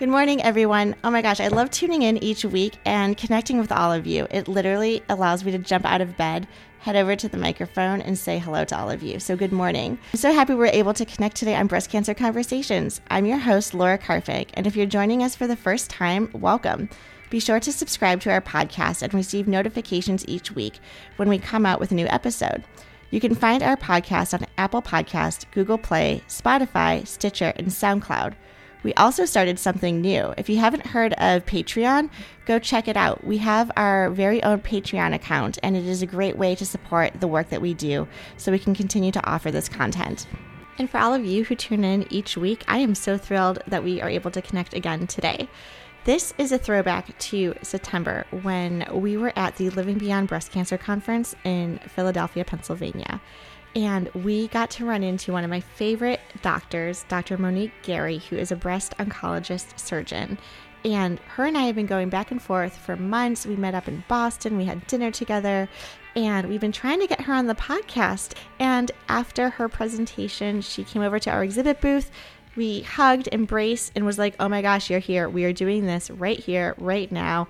Good morning, everyone. Oh my gosh, I love tuning in each week and connecting with all of you. It literally allows me to jump out of bed, head over to the microphone, and say hello to all of you. So, good morning. I'm so happy we're able to connect today on Breast Cancer Conversations. I'm your host, Laura Carfagna, and if you're joining us for the first time, welcome. Be sure to subscribe to our podcast and receive notifications each week when we come out with a new episode. You can find our podcast on Apple Podcast, Google Play, Spotify, Stitcher, and SoundCloud. We also started something new. If you haven't heard of Patreon, go check it out. We have our very own Patreon account, and it is a great way to support the work that we do so we can continue to offer this content. And for all of you who tune in each week, I am so thrilled that we are able to connect again today. This is a throwback to September when we were at the Living Beyond Breast Cancer Conference in Philadelphia, Pennsylvania and we got to run into one of my favorite doctors, Dr. Monique Gary, who is a breast oncologist surgeon. And her and I have been going back and forth for months. We met up in Boston, we had dinner together, and we've been trying to get her on the podcast. And after her presentation, she came over to our exhibit booth. We hugged, embraced, and was like, oh my gosh, you're here. We are doing this right here, right now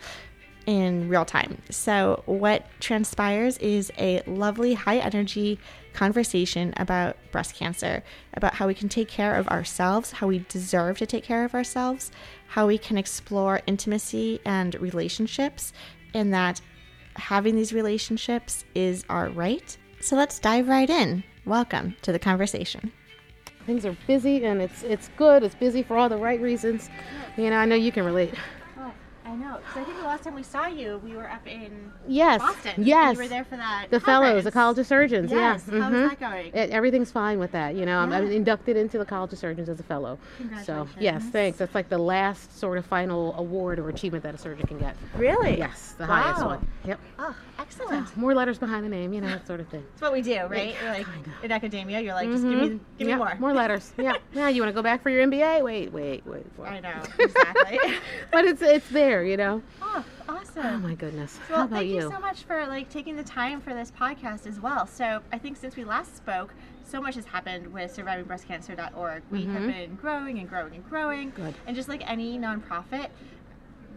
in real time. So, what transpires is a lovely, high energy conversation about breast cancer, about how we can take care of ourselves, how we deserve to take care of ourselves, how we can explore intimacy and relationships, and that having these relationships is our right. So, let's dive right in. Welcome to the conversation. Things are busy and it's it's good. It's busy for all the right reasons. You know, I know you can relate. I know, because I think the last time we saw you, we were up in yes, Boston. Yes, you were there for that. The conference. fellows, the College of Surgeons. Yes. Yeah. How's mhm. that going? It, everything's fine with that. You know, I'm, I'm inducted into the College of Surgeons as a fellow. So yes, thanks. That's like the last sort of final award or achievement that a surgeon can get. Really? Yes, the highest one. Yep. Oh, excellent. More letters behind the name, you know, that sort of thing. It's what we do, right? Yeah, You're like in academia, you're like, just give me, Mhm. give Yep, me more. More letters. yeah. Yeah. You want to go back for your MBA? Wait, wait, wait. for. I know, exactly. but it's it's there, you know. oh, awesome. Oh my goodness. Well, How about thank you? you? so much for like taking the time for this podcast as well. So I think since we last spoke, so much has happened with SurvivingBreastCancer.org. We have Mhm. been growing and growing and growing. Good. And just like any nonprofit,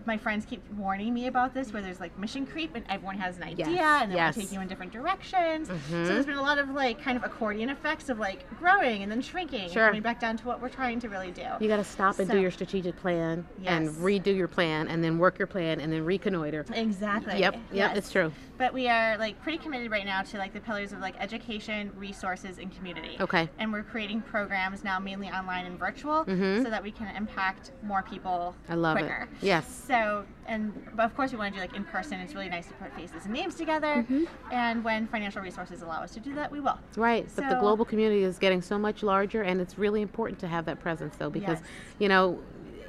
my friends keep warning me about this, where there's like mission creep, and everyone has an idea, Yes, and they yes. want to take you in different directions. Mhm. So there's been a lot of like kind of accordion effects of like growing and then shrinking, Sure. and coming back down to what we're trying to really do. You got to stop and So- do your strategic plan and redo your plan and then work your plan and then reconnoiter. Exactly. Yep, yep, Yes. it's true. But we are like pretty committed right now to like the pillars of like education, resources, and community. Okay. And we're creating programs now mainly online and virtual Mhm. so that we can impact more people I love quicker. it. Yes. So, and but of course we want to do like in person. It's really nice to put faces and names together. Mm-hmm. And when financial resources allow us to do that, we will. Right, but the global community is getting so much larger, and it's really important to have that presence, though, because Yes. you know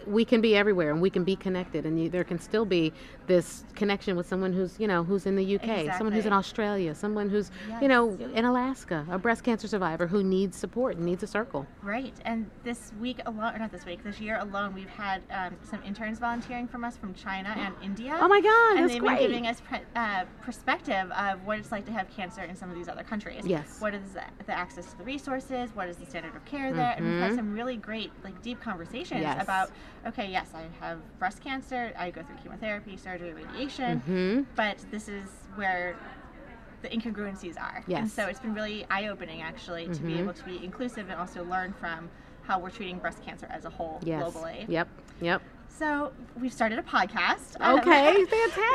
we can be everywhere and we can be connected, and you, there can still be this connection with someone who's you know who's in the UK, someone who's in Australia, someone who's you know in Alaska, a breast cancer survivor who needs support and needs a circle. Right. And this week alone, or not this week, this year alone, we've had um, some interns volunteering from us from China and India. Oh my God, And they've great. been giving us pre- uh, perspective of what it's like to have cancer in some of these other countries. Yes. What is the, access to the resources? What is the standard of care there? And we've had Mhm. some really great, like, deep conversations Yes. about, okay, yes, I have breast cancer. I go through chemotherapy, surgery, radiation. hmm But this is where the incongruencies are. And so it's been really eye opening actually to be Mhm. able to be inclusive and also learn from how we're treating breast cancer as a whole Yes. globally. Yep. Yep. So we've started a podcast. um, fantastic.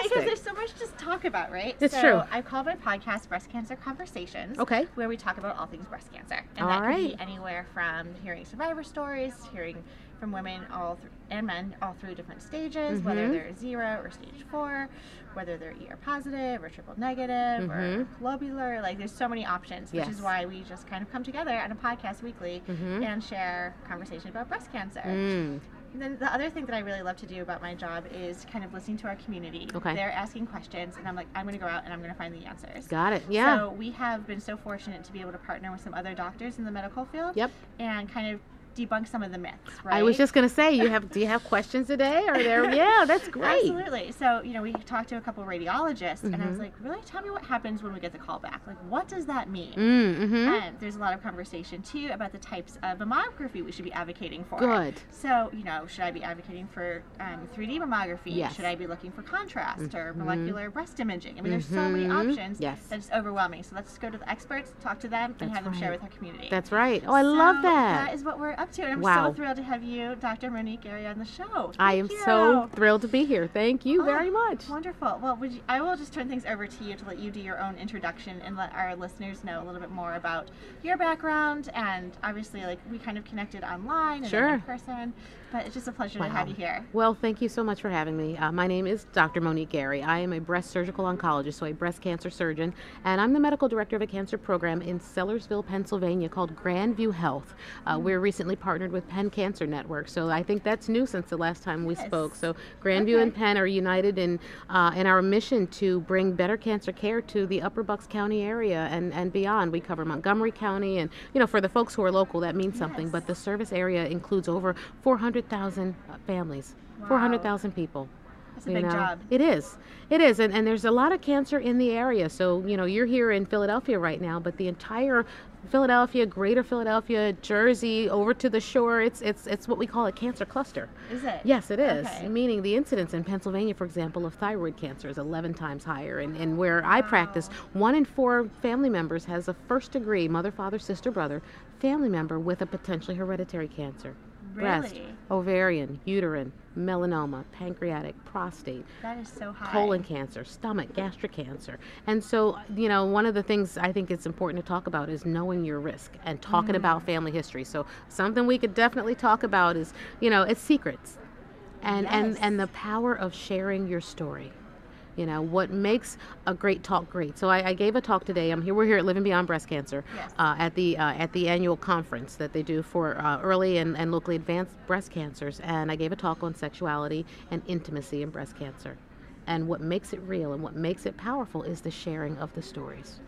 because there's so much to talk about, right? It's so true. I call my podcast Breast Cancer Conversations. Okay. Where we talk about all things breast cancer. And All that can right. be anywhere from hearing survivor stories, hearing from women all through, and men all through different stages, whether Mhm. they're zero or stage four, whether they're ER positive or triple negative or Mhm. lobular. Like there's so many options, which is why we just kind of come together on a podcast weekly Mhm. and share conversation about breast cancer. Mm. And then the other thing that I really love to do about my job is kind of listening to our community. Okay. They're asking questions, and I'm like, I'm going to go out and I'm going to find the answers. Got it. Yeah. So we have been so fortunate to be able to partner with some other doctors in the medical field. Yep. And kind of debunk some of the myths, right? I was just going to say, you have do you have questions today? Are there? Yeah, that's great. Absolutely. So, you know, we talked to a couple radiologists, and I was Mhm. like, really, tell me what happens when we get the call back. Like, what does that mean? Mm-hmm. And there's a lot of conversation too about the types of mammography we should be advocating for. Good. So, you know, should I be advocating for um, 3D mammography? Yes. Should I be looking for contrast or Mhm. molecular breast imaging? I mean, there's so many Mhm. options Yes. that it's overwhelming. So let's go to the experts, talk to them, and That's have them share with our community. That's right. Oh, I love So that. That is what we're up to, and I'm Wow. so thrilled to have you, Dr. Monique Gary, on the show. I am you. so thrilled to be here. Thank you Oh, very much. Wonderful. Well, would you, I will just turn things over to you to let you do your own introduction and let our listeners know a little bit more about your background and obviously like we kind of connected online and Sure. in person, but it's just a pleasure to have you here. Well, thank you so much for having me. Uh, my name is Dr. Monique Gary. I am a breast surgical oncologist, so a breast cancer surgeon, and I'm the medical director of a cancer program in Sellersville, Pennsylvania called Grandview Health. Uh, Mm-hmm. we're recently partnered with Penn Cancer Network, so I think that's new since the last time we Yes. spoke. So Grandview Okay. and Penn are united in uh, in our mission to bring better cancer care to the Upper Bucks County area and, and beyond. We cover Montgomery County, and you know, for the folks who are local, that means something. But the service area includes over 400,000 uh, families. Wow. 400,000 people. That's a big know. job. It is. It is. And, and there's a lot of cancer in the area. So, you know, you're here in Philadelphia right now, but the entire Philadelphia, greater Philadelphia, Jersey, over to the shore, it's it's it's what we call a cancer cluster. Is it? Yes, it is. Okay. Meaning the incidence in Pennsylvania, for example, of thyroid cancer is 11 times higher. And, and where I practice, one in four family members has a first degree mother, father, sister, brother family member with a potentially hereditary cancer. Breast, Really? ovarian, uterine, melanoma, pancreatic, prostate, That is so high. colon cancer, stomach, gastric cancer. And so, you know, one of the things I think it's important to talk about is knowing your risk and talking mm-hmm. about family history. So, something we could definitely talk about is, you know, it's secrets. And and and the power of sharing your story. You know, what makes a great talk great. So I, I gave a talk today. I'm here. We're here at Living Beyond Breast Cancer Yes. uh, at the uh, at the annual conference that they do for uh, early and, and locally advanced breast cancers. And I gave a talk on sexuality and intimacy in breast cancer. And what makes it real and what makes it powerful is the sharing of the stories.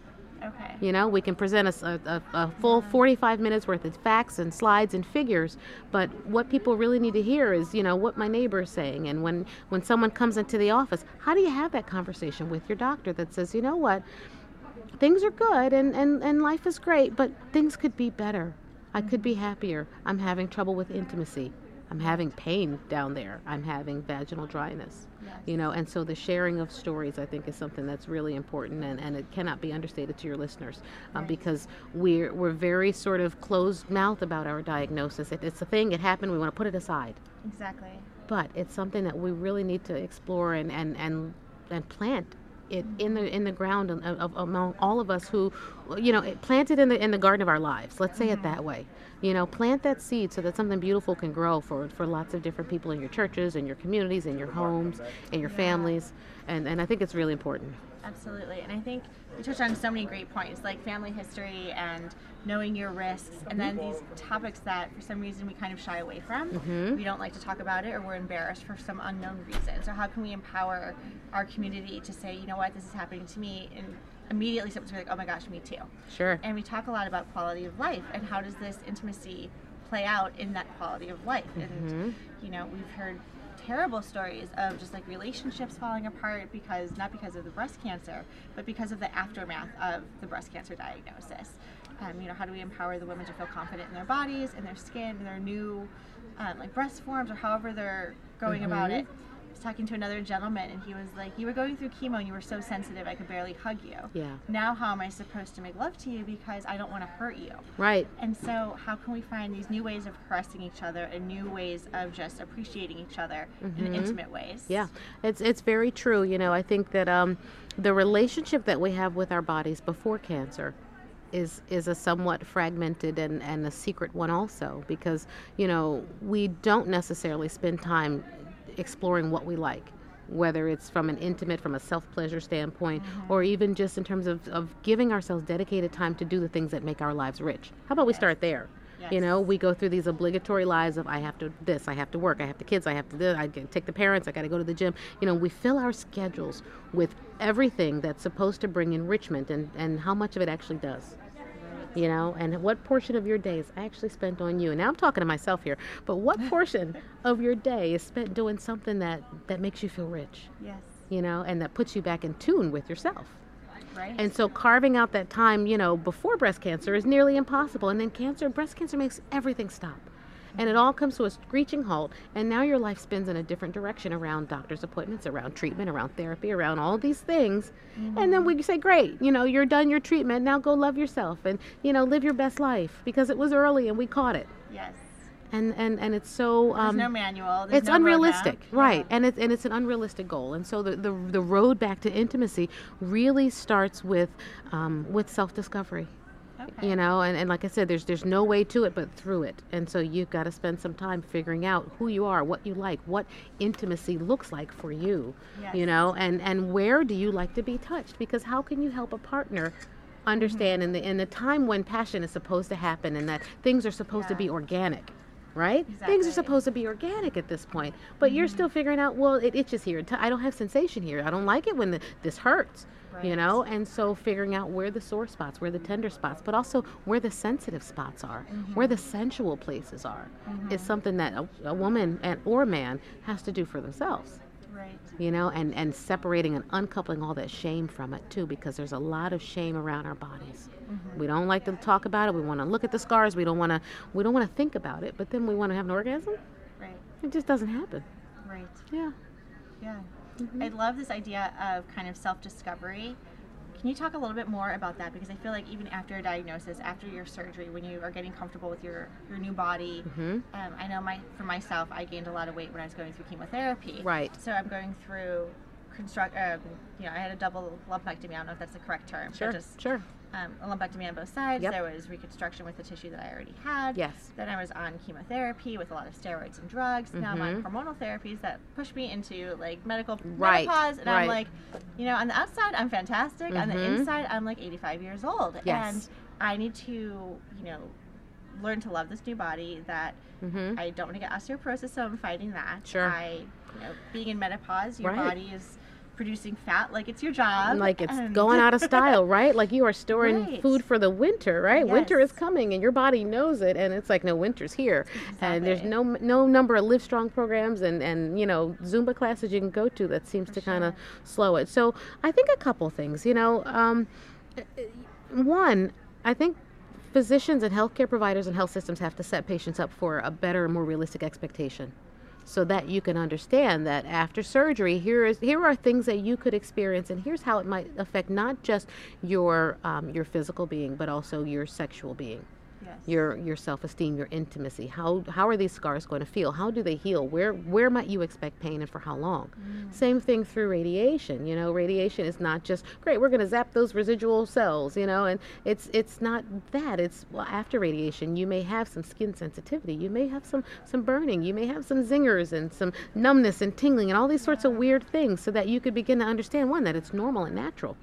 Okay. You know, we can present a full 45 minutes worth of facts and slides and figures, but what people really need to hear is, you know, what my neighbor is saying. And when, when someone comes into the office, how do you have that conversation with your doctor that says, you know what, things are good and, and, and life is great, but things could be better. I could be happier. I'm having trouble with intimacy. I'm having pain down there. I'm having vaginal dryness. Yes. You know, and so the sharing of stories, I think, is something that's really important, and, and it cannot be understated to your listeners, uh, Right. because we're we're very sort of closed mouth about our diagnosis. It, it's a thing. It happened. We want to put it aside, Exactly. but it's something that we really need to explore and and and, and plant it in the in the ground of, of, among all of us who, you know, it- plant it in the in the garden of our lives. Let's say it mm-hmm. that way. You know, plant that seed so that something beautiful can grow for for lots of different people in your churches, in your communities, in your homes, in your Yeah. families, and and I think it's really important. Absolutely. And I think you touched on so many great points, like family history and knowing your risks, and then these topics that for some reason we kind of shy away from. Mhm. We don't like to talk about it or we're embarrassed for some unknown reason. So, how can we empower our community to say, you know what, this is happening to me? And immediately someone's like, oh my gosh, me too. Sure. And we talk a lot about quality of life and how does this intimacy play out in that quality of life. And, Mhm. you know, we've heard terrible stories of just like relationships falling apart because not because of the breast cancer, but because of the aftermath of the breast cancer diagnosis. Um, you know, how do we empower the women to feel confident in their bodies, in their skin, in their new um, like breast forms, or however they're going about Mhm. it? I was talking to another gentleman, and he was like, "You were going through chemo, and you were so sensitive, I could barely hug you. Yeah. Now, how am I supposed to make love to you because I don't want to hurt you?" Right. And so, how can we find these new ways of caressing each other and new ways of just appreciating each other in Mhm. intimate ways? Yeah, it's it's very true. You know, I think that um, the relationship that we have with our bodies before cancer is is a somewhat fragmented and, and a secret one also because you know we don't necessarily spend time exploring what we like whether it's from an intimate from a self-pleasure standpoint mm-hmm. or even just in terms of, of giving ourselves dedicated time to do the things that make our lives rich. How about we start there You know, we go through these obligatory lives of I have to this, I have to work, I have the kids, I have to do this, I can take the parents, I got to go to the gym. You know, we fill our schedules with everything that's supposed to bring enrichment and, and how much of it actually does. You know, and what portion of your day is actually spent on you? And now I'm talking to myself here, but what portion of your day is spent doing something that, that makes you feel rich? Yes. You know, and that puts you back in tune with yourself. Right. And so carving out that time, you know, before breast cancer is nearly impossible. And then cancer, breast cancer makes everything stop. And it all comes to a screeching halt. And now your life spins in a different direction around doctor's appointments, around treatment, around therapy, around all these things. And then mm-hmm. we say, great, you know, you're done your treatment. Now go love yourself and, you know, live your best life because it was early and we caught it. yes. And, and, and it's so There's um, no manual. There's it's no unrealistic. Right. Yeah. and it's and it's an unrealistic goal. And so the, the the road back to intimacy really starts with um, with self-discovery. Okay. you know and, and like i said there's there's no way to it but through it. And so you've got to spend some time figuring out who you are what you like what intimacy looks like for you you know? And and where do you like to be touched? Because how can you help a partner understand in the in the time when passion is supposed to happen and that things are supposed to be organic right? Things are supposed to be organic at this point but you're mm-hmm. still figuring out well it itches here. I don't have sensation here. I don't like it when the, this hurts you know? And so figuring out where the sore spots where the tender spots but also where the sensitive spots are where mm-hmm. the sensual places are is mm-hmm. something that a, a woman and or man has to do for themselves Right. you know and and separating and uncoupling all that shame from it too because there's a lot of shame around our bodies we don't like to talk about it we want to look at the scars we don't want to we don't want to think about it but then we want to have an orgasm Right. it just doesn't happen Right. yeah Yeah. Mm-hmm. I love this idea of kind of self discovery. Can you talk a little bit more about that? Because I feel like even after a diagnosis, after your surgery, when you are getting comfortable with your, your new body, Mm-hmm. um, I know my for myself, I gained a lot of weight when I was going through chemotherapy. Right. So I'm going through construct. Um, you know, I had a double lumpectomy. I don't know if that's the correct term. sure Just sure um, a lumpectomy on both sides. Yep. There was reconstruction with the tissue that I already had. Yes. Then I was on chemotherapy with a lot of steroids and drugs. Now I'm on hormonal therapies that push me into like medical Mm-hmm. Right, menopause, and right. I'm like, you know, on the outside I'm fantastic. On the Mhm. inside I'm like 85 years old, Yes. and I need to, you know, learn to love this new body. That mm-hmm. I don't want to get osteoporosis, so I'm fighting that. Sure. I, you know, being in menopause, your Right. body is producing fat like it's your job. like it's and- going out of style, right? Like you are storing Right. food for the winter, right? Winter is coming, and your body knows it, and it's like no winter's here, and there's no no number of Live Strong programs and and you know Zumba classes you can go to that seems For to kind of slow it. So I think a couple things, you know, um, one, I think physicians and healthcare providers and health systems have to set patients up for a better, more realistic expectation so that you can understand that after surgery here is here are things that you could experience and here's how it might affect not just your um, your physical being but also your sexual being Yes. your your self-esteem your intimacy. How how are these scars going to feel? How do they heal? Where where might you expect pain and for how long? Mm. Same thing through radiation you know? Radiation is not just great we're going to zap those residual cells you know? And it's it's not that. It's well after radiation you may have some skin sensitivity. You may have some some burning. You may have some zingers and some numbness and tingling and all these sorts of weird things so that you could begin to understand one that it's normal and natural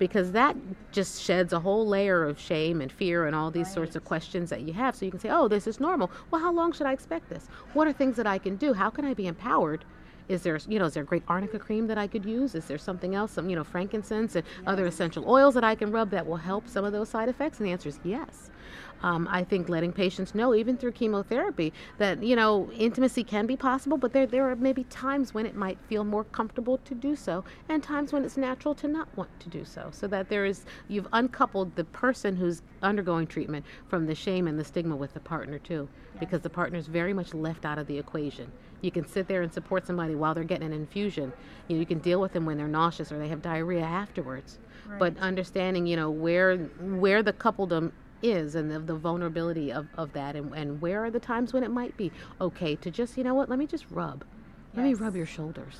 because that just sheds a whole layer of shame and fear and all these sorts of questions that you have. So you can say oh this is normal. Well how long should i expect this? What are things that i can do? How can i be empowered? Is there you know is there great arnica cream that i could use? Is there something else some you know frankincense and other essential oils that i can rub that will help some of those side effects? And the answer is yes um, I think letting patients know, even through chemotherapy, that you know intimacy can be possible, but there there are maybe times when it might feel more comfortable to do so, and times when it's natural to not want to do so. So that there is you've uncoupled the person who's undergoing treatment from the shame and the stigma with the partner too, because the partner is very much left out of the equation. You can sit there and support somebody while they're getting an infusion. You, know, you can deal with them when they're nauseous or they have diarrhea afterwards. But understanding, you know, where where the coupledom is and the, the vulnerability of, of that and, and where are the times when it might be okay to just you know what let me just rub. Let me rub your shoulders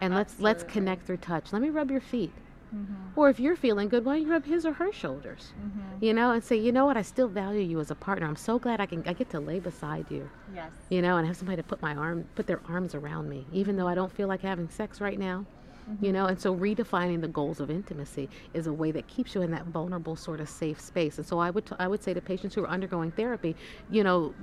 and let's let's connect through touch. Let me rub your feet. Mm-hmm. or if you're feeling good why don't you rub his or her shoulders you know and say you know what i still value you as a partner. I'm so glad i can i get to lay beside you. Yes. you know and have somebody to put my arm put their arms around me even though i don't feel like having sex right now you mm-hmm. know? And so redefining the goals of intimacy is a way that keeps you in that vulnerable sort of safe space. And so i would t- I would say to patients who are undergoing therapy you know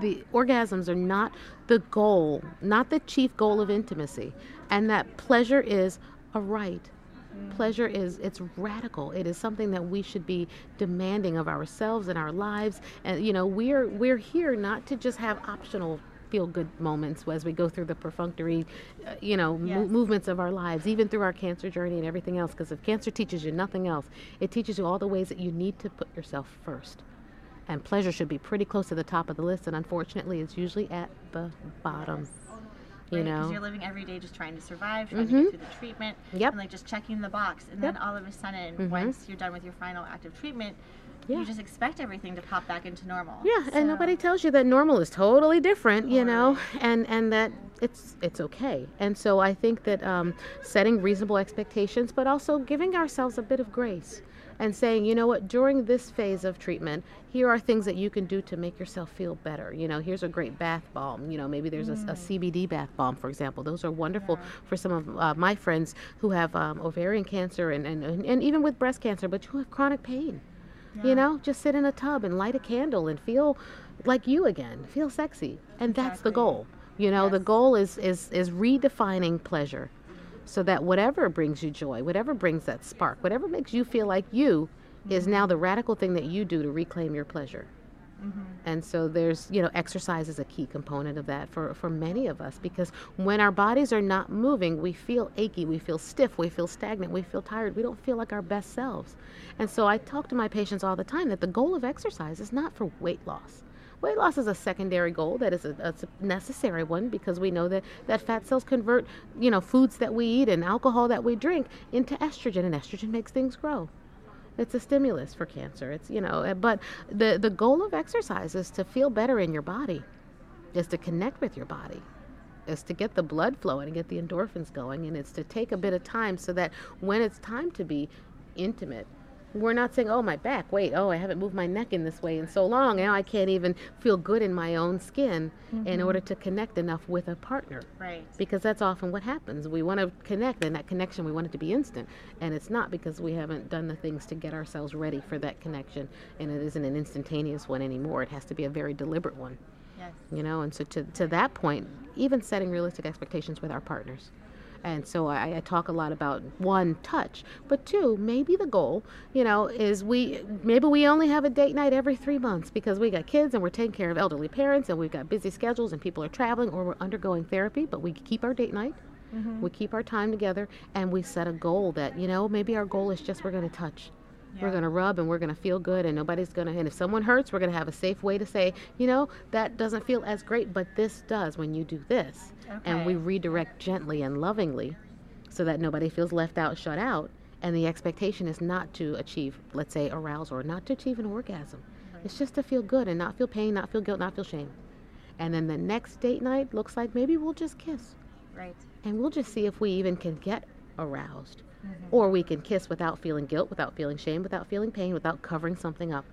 the orgasms are not the goal not the chief goal of intimacy. And that pleasure is a right. Mm. Pleasure is it's radical. It is something that we should be demanding of ourselves and our lives. And you know we're we're here not to just have optional feel good moments as we go through the perfunctory, uh, you know, yes. mo- movements of our lives, even through our cancer journey and everything else. Because if cancer teaches you nothing else, it teaches you all the ways that you need to put yourself first. And pleasure should be pretty close to the top of the list, and unfortunately, it's usually at the bottom. Yes you know because you're living every day just trying to survive trying mm-hmm. to get through the treatment yep. and like just checking the box and yep. then all of a sudden mm-hmm. once you're done with your final active treatment yeah. you just expect everything to pop back into normal yeah so. and nobody tells you that normal is totally different totally. you know and and that it's it's okay and so i think that um, setting reasonable expectations but also giving ourselves a bit of grace and saying, you know what, during this phase of treatment, here are things that you can do to make yourself feel better. You know, here's a great bath balm. You know, maybe there's mm. a, a, mm. CBD bath balm, for example. Those are wonderful yeah. for some of uh, my friends who have um, ovarian cancer and, and, and even with breast cancer, but who have chronic pain. Yeah. You know, just sit in a tub and light a candle and feel like you again, feel sexy. And exactly. that's the goal. You know, yes. the goal is, is, is redefining pleasure so that whatever brings you joy, whatever brings that spark, whatever makes you feel like you mm-hmm. is now the radical thing that you do to reclaim your pleasure. Mm-hmm. And so there's, you know, exercise is a key component of that for, for many of us because when our bodies are not moving, we feel achy, we feel stiff, we feel stagnant, we feel tired, we don't feel like our best selves. And so I talk to my patients all the time that the goal of exercise is not for weight loss. Weight loss is a secondary goal that is a, a, necessary one because we know that, that fat cells convert, you know, foods that we eat and alcohol that we drink into estrogen, and estrogen makes things grow. It's a stimulus for cancer. It's you know, eh, but the the goal of exercise is to feel better in your body, is to connect with your body, is to get the blood flowing and get the endorphins going, and it's to take a bit of time so that when it's time to be intimate we're not saying, oh, my back, wait, oh, I haven't moved my neck in this way in so long. Now I can't even feel good in my own skin mm-hmm. in order to connect enough with a partner. Right. Because that's often what happens. We want to connect, and that connection, we want it to be instant. And it's not because we haven't done the things to get ourselves ready for that connection. And it isn't an instantaneous one anymore. It has to be a very deliberate one. Yes. You know, and so to, to that point, even setting realistic expectations with our partners. And so I, I, talk a lot about one touch, but two, maybe the goal, you know, is we maybe we only have a date night every three months because we got kids and we're taking care of elderly parents and we've got busy schedules and people are traveling or we're undergoing therapy, but we keep our date night. Mm-hmm. We keep our time together and we set a goal that, you know, maybe our goal is just we're going to touch yeah. We're going to rub and we're going to feel good, and nobody's going to. And if someone hurts, we're going to have a safe way to say, you know, that doesn't feel as great, but this does when you do this. Okay. And we redirect gently and lovingly so that nobody feels left out, shut out. And the expectation is not to achieve, let's say, arousal or not to achieve an orgasm. Right. It's just to feel good and not feel pain, not feel guilt, not feel shame. And then the next date night looks like maybe we'll just kiss. Right. And we'll just see if we even can get aroused. Mm-hmm. Or we can kiss without feeling guilt, without feeling shame, without feeling pain, without covering something up.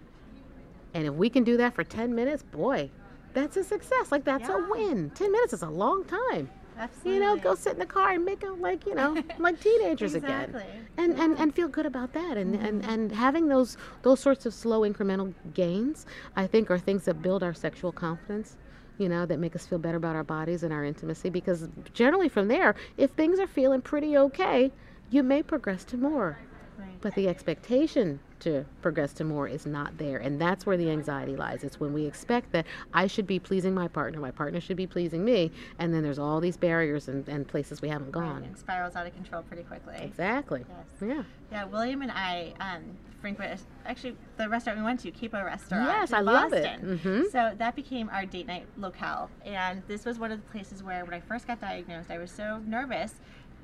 And if we can do that for 10 minutes, boy, that's a success. Like, that's yeah. a win. 10 minutes is a long time. Absolutely. You know, go sit in the car and make out like, you know, like teenagers exactly. again. And, yeah. and and feel good about that. And, mm-hmm. and and having those those sorts of slow incremental gains, I think are things that build our sexual confidence you know, that make us feel better about our bodies and our intimacy. Because generally, from there, if things are feeling pretty okay, you may progress to more. Right. But the expectation to progress to more is not there. And that's where the anxiety lies. It's when we expect that I should be pleasing my partner, my partner should be pleasing me, and then there's all these barriers and, and places we haven't gone. Right. It spirals out of control pretty quickly. Exactly. Yes. Yeah. Yeah, William and I um, frequent, actually, the restaurant we went to, Capo Restaurant. Yes, I Boston. love it. Mm-hmm. So that became our date night locale. And this was one of the places where, when I first got diagnosed, I was so nervous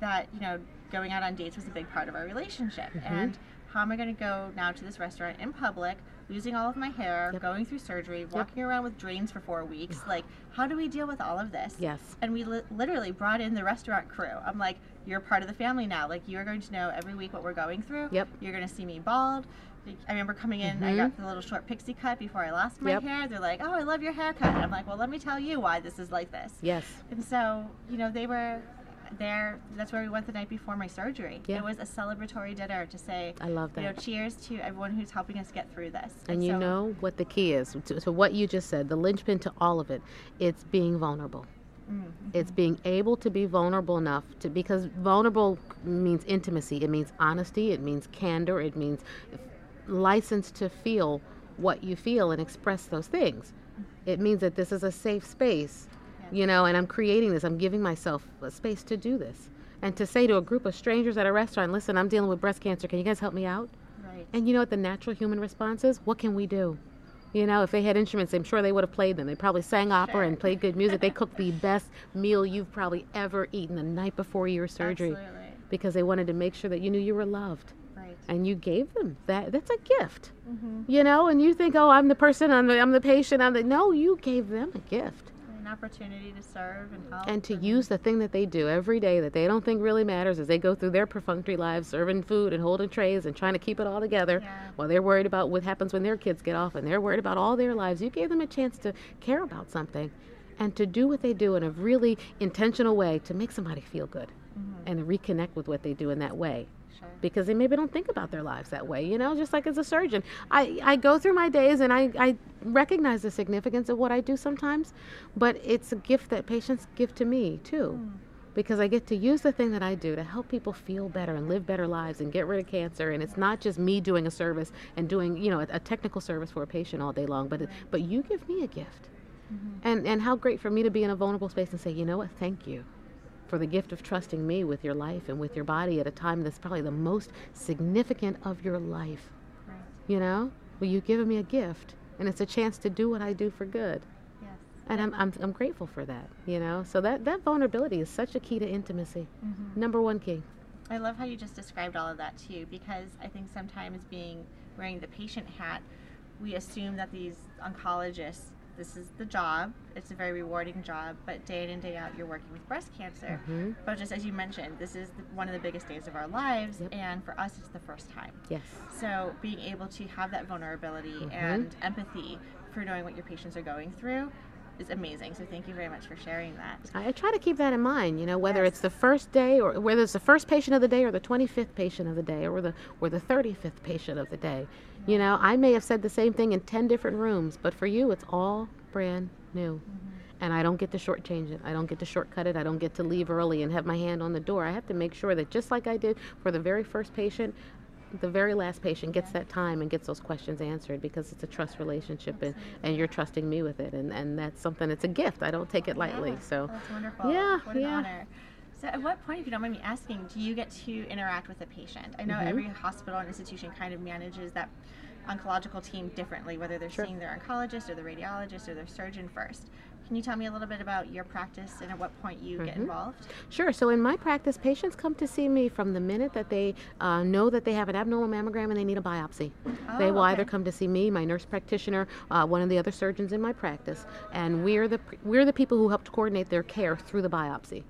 that, you know, going out on dates was a big part of our relationship. Mm-hmm. And how am I going to go now to this restaurant in public, losing all of my hair, yep. going through surgery, walking yep. around with drains for four weeks? like, how do we deal with all of this? Yes. And we li- literally brought in the restaurant crew. I'm like, you're part of the family now. Like, you're going to know every week what we're going through. Yep. You're going to see me bald. I remember coming in, mm-hmm. I got the little short pixie cut before I lost my yep. hair. They're like, oh, I love your haircut. I'm like, well, let me tell you why this is like this. Yes. And so, you know, they were there, that's where we went the night before my surgery. Yeah. It was a celebratory dinner to say, I love you know, that. cheers to everyone who's helping us get through this. And you so- know what the key is to, to what you just said, the linchpin to all of it. It's being vulnerable. Mm, It's being able to be vulnerable enough to because vulnerable means intimacy. It means honesty. It means candor. It means license to feel what you feel and express those things. It means that this is a safe space, you know, and I'm creating this. I'm giving myself a space to do this. And to say to a group of strangers at a restaurant, listen, I'm dealing with breast cancer. Can you guys help me out? Right. And you know what the natural human response is? What can we do? You know, if they had instruments, I'm sure they would have played them. They probably sang opera and played good music. They cooked the best meal you've probably ever eaten the night before your surgery Absolutely. because they wanted to make sure that you knew you were loved. Right. And you gave them that. That's a gift. mm-hmm. You know, and you think, oh, I'm the person, I'm the, I'm the patient, I'm the. No, you gave them a gift. Opportunity to serve and help. And to use the thing that they do every day that they don't think really matters as they go through their perfunctory lives, serving food and holding trays and trying to keep it all together Yeah. while they're worried about what happens when their kids get off and they're worried about all their lives. You gave them a chance to care about something and to do what they do in a really intentional way to make somebody feel good mm-hmm. and reconnect with what they do in that way Sure. because they maybe don't think about their lives that way you know just like as a surgeon. I, I go through my days and I, I recognize the significance of what i do sometimes but it's a gift that patients give to me too hmm. because i get to use the thing that i do to help people feel better and live better lives and get rid of cancer. And it's not just me doing a service and doing you know a, a technical service for a patient all day long but it, but you give me a gift. Mm-hmm. And and how great for me to be in a vulnerable space and say you know what? Thank you for the gift of trusting me with your life and with your body at a time that's probably the most significant of your life. Right. You know? Well, you've given me a gift, and it's a chance to do what I do for good. Yes. And I'm, I'm, I'm grateful for that, you know? So that, that vulnerability is such a key to intimacy. Mm-hmm. Number one key. I love how you just described all of that too, because I think sometimes being wearing the patient hat, we assume that these oncologists, this is the job. It's a very rewarding job, but day in and day out, you're working with breast cancer. Mhm. But just as you mentioned, this is the, one of the biggest days of our lives, Yep. and for us, it's the first time. Yes. So being able to have that vulnerability Mhm. and empathy for knowing what your patients are going through is amazing. So thank you very much for sharing that. I, I try to keep that in mind, you know, whether Yes. it's the first day or whether it's the first patient of the day or the 25th patient of the day or the or the 35th patient of the day. You know, I may have said the same thing in 10 different rooms, but for you it's all brand new. Mm-hmm. And I don't get to shortchange it. I don't get to shortcut it. I don't get to leave early and have my hand on the door. I have to make sure that just like I did for the very first patient, the very last patient gets that time and gets those questions answered because it's a trust relationship and, and you're trusting me with it and, and that's something it's a gift. I don't take it lightly. So that's wonderful. Yeah, what an yeah. honor. So, at what point, if you don't mind me asking, do you get to interact with a patient? I know Mhm. every hospital and institution kind of manages that oncological team differently, whether they're Sure. seeing their oncologist or the radiologist or their surgeon first. Can you tell me a little bit about your practice and at what point you get Mhm. involved? Sure. So in my practice, patients come to see me from the minute that they uh, know that they have an abnormal mammogram and they need a biopsy. they Oh, will either come to see me, my nurse practitioner, uh, one of the other surgeons in my practice, and we're the we're the people who help to coordinate their care through the biopsy.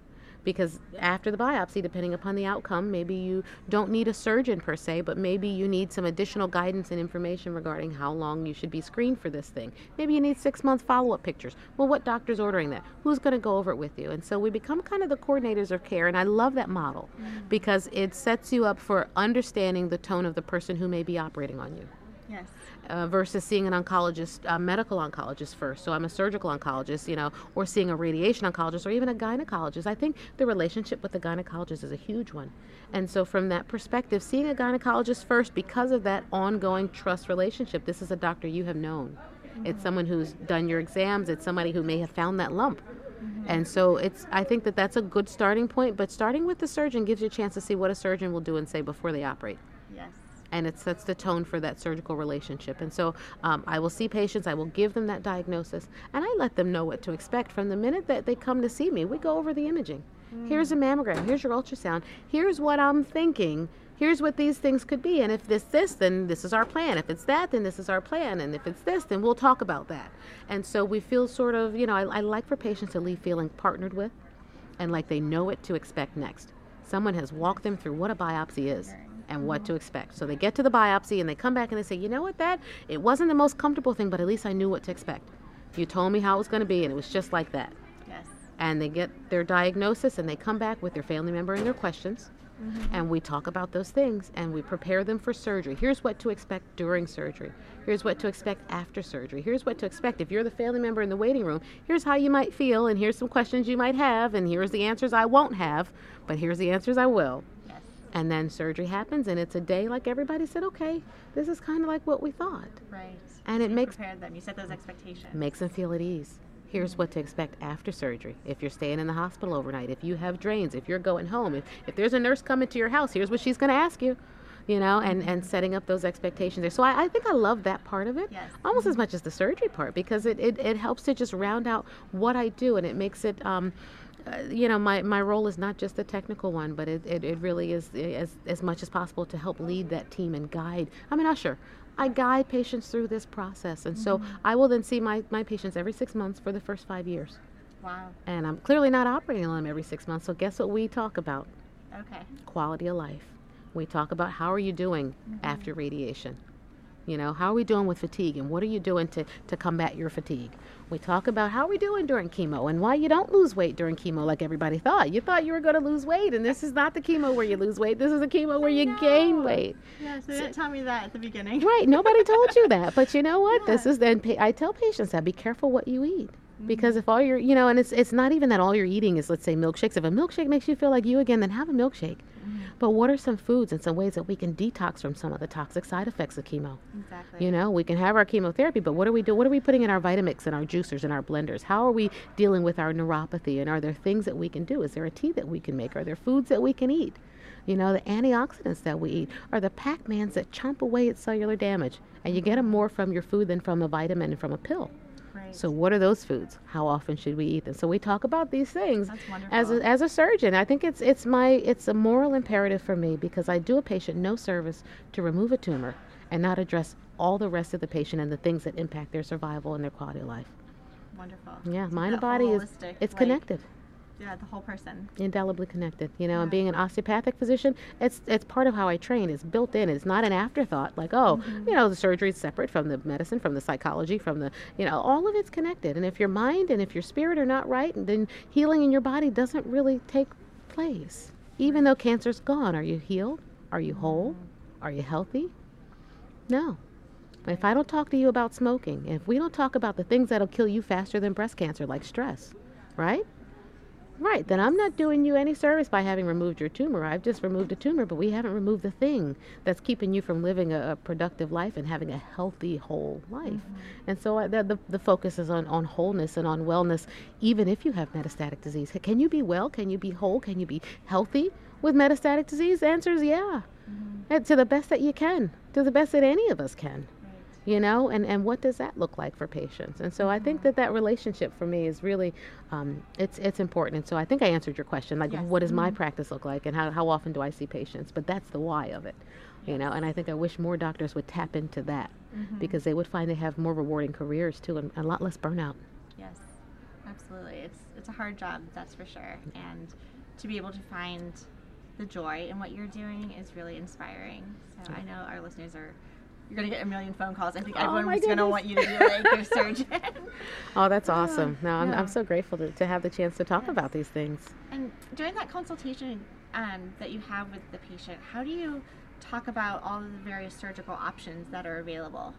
Because after the biopsy, depending upon the outcome, maybe you don't need a surgeon per se, but maybe you need some additional guidance and information regarding how long you should be screened for this thing. Maybe you need six month follow up pictures. Well, what doctor's ordering that? Who's going to go over it with you? And so we become kind of the coordinators of care, and I love that model mm. because it sets you up for understanding the tone of the person who may be operating on you Yes. Uh, versus seeing an oncologist, a medical oncologist first. So I'm a surgical oncologist, you know, or seeing a radiation oncologist or even a gynecologist. I think the relationship with the gynecologist is a huge one. And so from that perspective, seeing a gynecologist first because of that ongoing trust relationship. This is a doctor you have known. It's someone who's done your exams. It's somebody who may have found that lump. And so it's I think that that's a good starting point, but starting with the surgeon gives you a chance to see what a surgeon will do and say before they operate. And it sets the tone for that surgical relationship. And so um, I will see patients, I will give them that diagnosis, and I let them know what to expect from the minute that they come to see me. We go over the imaging. Here's a mammogram, here's your ultrasound, here's what I'm thinking. Here's what these things could be, and if this this, then this is our plan. If it's that, then this is our plan, and if it's this, then we'll talk about that. And so we feel sort of, you know, I, I like for patients to leave feeling partnered with, and like they know what to expect next. Someone has walked them through what a biopsy is and what to mm. expect. So they get to the biopsy and they come back and they say, you know what, that it wasn't the most comfortable thing, but at least I knew what to expect. You told me how it was going to be, and it was just like that. Yes. and they get their diagnosis and they come back with their family member and their questions. Mm-hmm. And we talk about those things and we prepare them for surgery. Here's what to expect during surgery. Here's what to expect after surgery. Here's what to expect if you're the family member in the waiting room. Here's how you might feel, and here's some questions you might have, and here's the answers I won't have, but here's the answers I will. And then surgery happens, and it's a day like everybody said, okay, this is kind of like what we thought. Right. And it you makes prepared them. You set those expectations. makes them feel at ease. Here's what to expect after surgery. If you're staying in the hospital overnight, if you have drains, if you're going home, if, if there's a nurse coming to your house, here's what she's going to ask you, you know, and, and setting up those expectations there. So I, I think I love that part of it Yes. almost as much as the surgery part because it, it, it helps to just round out what I do and it makes it. Um, uh, you know, my, my role is not just a technical one, but it, it, it really is eh, as, as much as possible to help lead that team and guide. I'm an usher. I guide patients through this process. And so I will then see my, my patients every six months for the first five years. Wow. And I'm clearly not operating on them every six months. So guess what we talk about? Okay. Quality of life. We talk about how are you doing after radiation? You know, how are we doing with fatigue and what are you doing to, to combat your fatigue? We talk about how are we doing during chemo and why you don't lose weight during chemo like everybody thought. You thought you were going to lose weight, and this is not the chemo where you lose weight. This is the chemo where you gain weight. Yeah, so they didn't tell me that at the beginning. Right. Nobody told you that. But you know what? This is then pa- I tell patients that be careful what you eat. Mm-hmm. Because if all you're, you know, and it's it's not even that all you're eating is, let's say, milkshakes. If a milkshake makes you feel like you again, then have a milkshake. Mm-hmm. But what are some foods and some ways that we can detox from some of the toxic side effects of chemo? Exactly. You know, we can have our chemotherapy, but what are we do? What are we putting in our Vitamix and our juicers and our blenders? How are we dealing with our neuropathy? And are there things that we can do? Is there a tea that we can make? Are there foods that we can eat? You know, the antioxidants that we eat are the Pac-Mans that chomp away at cellular damage, and you get them more from your food than from a vitamin and from a pill. So, what are those foods? How often should we eat them? So, we talk about these things That's as a, as a surgeon. I think it's it's my it's a moral imperative for me because I do a patient no service to remove a tumor and not address all the rest of the patient and the things that impact their survival and their quality of life. Wonderful. Yeah, mind and body is it's like, connected, Yeah, the whole person. indelibly connected. You know, and Yeah. being an osteopathic physician, it's it's part of how I train. It's built in. It's not an afterthought. Like, oh, Mm-hmm. you know, the surgery is separate from the medicine, from the psychology, from the you know, all of it's connected. And if your mind and if your spirit are not right, then healing in your body doesn't really take place. Even though cancer's gone, are you healed? Are you whole? Are you healthy? No. If I don't talk to you about smoking, if we don't talk about the things that'll kill you faster than breast cancer, like stress, right? Right, then I'm not doing you any service by having removed your tumor. I've just removed a tumor, but we haven't removed the thing that's keeping you from living a, a productive life and having a healthy, whole life. Mm-hmm. And so I, the, the, the focus is on, on wholeness and on wellness, even if you have metastatic disease. Can you be well? Can you be whole? Can you be healthy with metastatic disease? The answer is yeah. Mm-hmm. And to the best that you can, to the best that any of us can you know and and what does that look like for patients and so i think that that relationship for me is really um, it's it's important and so i think i answered your question like Yes. what does my practice look like and how, how often do i see patients but that's the why of it you know and i think i wish more doctors would tap into that because they would find they have more rewarding careers too and a lot less burnout Yes, absolutely. It's it's a hard job, that's for sure. And to be able to find the joy in what you're doing is really inspiring. So I know our listeners are. You're gonna get a million phone calls. I think Oh, my everyone's gonna want you to be like your surgeon. oh that's awesome no I'm, yeah. I'm so grateful to, to have the chance to talk about these things And during that consultation um, that you have with the patient, how do you talk about all of the various surgical options that are available?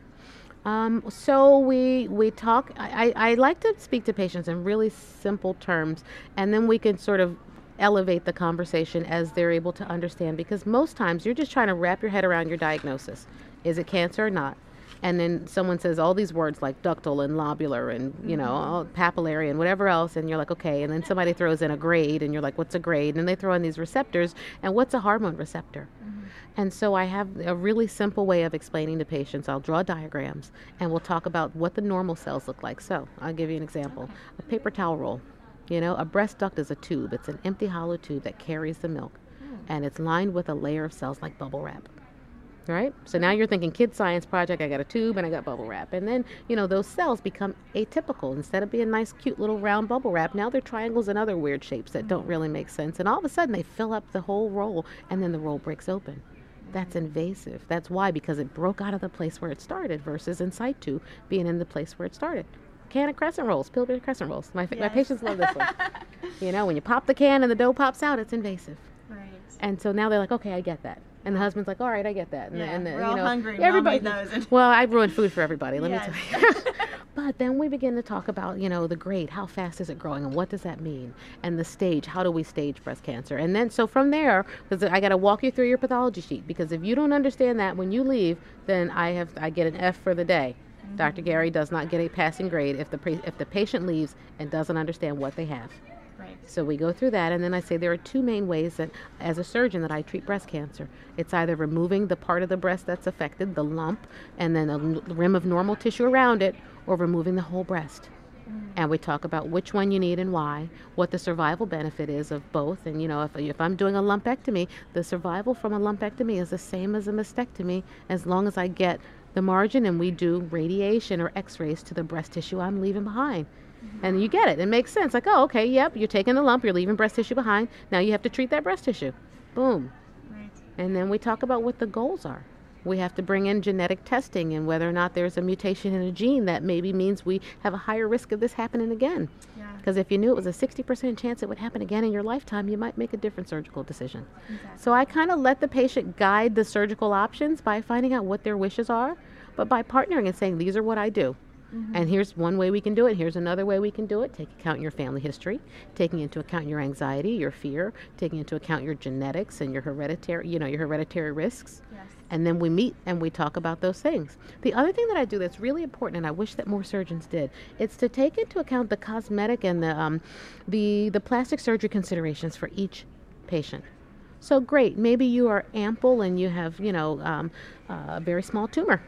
Um, so we we talk. I, I I like to speak to patients in really simple terms, and then we can sort of elevate the conversation as they're able to understand. Because most times you're just trying to wrap your head around your diagnosis: is it cancer or not? And then someone says all these words like ductal and lobular and you know mm-hmm. all papillary and whatever else, and you're like, okay. And then somebody throws in a grade, and you're like, what's a grade? And then they throw in these receptors, and what's a hormone receptor? Mm-hmm. And so I have a really simple way of explaining to patients. I'll draw diagrams and we'll talk about what the normal cells look like. So I'll give you an example a paper towel roll. You know, a breast duct is a tube, it's an empty hollow tube that carries the milk hmm. and it's lined with a layer of cells like bubble wrap. Right? So now you're thinking kid science project, I got a tube and I got bubble wrap. And then, you know, those cells become atypical. Instead of being nice, cute little round bubble wrap, now they're triangles and other weird shapes that don't really make sense. And all of a sudden they fill up the whole roll and then the roll breaks open. That's invasive. That's why, because it broke out of the place where it started versus in situ being in the place where it started. can of crescent rolls, Pillsbury crescent rolls. My, my patients love this one. you know, when you pop the can and the dough pops out, it's invasive. Right. And so now they're like, okay, I get that. And the husband's like, all right, I get that. And, Yeah, and the, we're you all know, hungry. Everybody those. Well, I ruined food for everybody. Let Yes. me tell you. but then we begin to talk about, you know, the grade. How fast is it growing, and what does that mean? And the stage. How do we stage breast cancer? And then, so from there, because I got to walk you through your pathology sheet. Because if you don't understand that when you leave, then I have I get an F for the day. Dr. Mm-hmm. Gary does not get a passing grade if the pre- if the patient leaves and doesn't understand what they have. Right. So we go through that, and then I say there are two main ways that, as a surgeon, that I treat breast cancer. It's either removing the part of the breast that's affected, the lump, and then a rim of normal tissue around it, or removing the whole breast. Mm. And we talk about which one you need and why, what the survival benefit is of both. And you know, if, if I'm doing a lumpectomy, the survival from a lumpectomy is the same as a mastectomy as long as I get the margin and we do radiation or x rays to the breast tissue I'm leaving behind. Mm-hmm. And you get it. It makes sense. Like, oh, okay, yep, you're taking the lump, you're leaving breast tissue behind. Now you have to treat that breast tissue. Boom. Right. And then we talk about what the goals are. We have to bring in genetic testing and whether or not there's a mutation in a gene that maybe means we have a higher risk of this happening again. Yeah. Because if you knew it was a 60% chance it would happen again in your lifetime, you might make a different surgical decision. Exactly. So I kind of let the patient guide the surgical options by finding out what their wishes are, but by partnering and saying, these are what I do. And here's one way we can do it. Here's another way we can do it. Take account your family history, taking into account your anxiety, your fear, taking into account your genetics and your hereditary, you know, your hereditary risks. Yes. And then we meet and we talk about those things. The other thing that I do that's really important, and I wish that more surgeons did, it's to take into account the cosmetic and the um, the the plastic surgery considerations for each patient. So great, maybe you are ample and you have you know um, a very small tumor,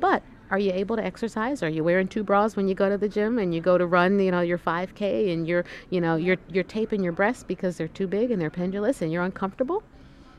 but are you able to exercise? Are you wearing two bras when you go to the gym and you go to run, you know, your 5K and you're, you know, you're you're taping your breasts because they're too big and they're pendulous and you're uncomfortable?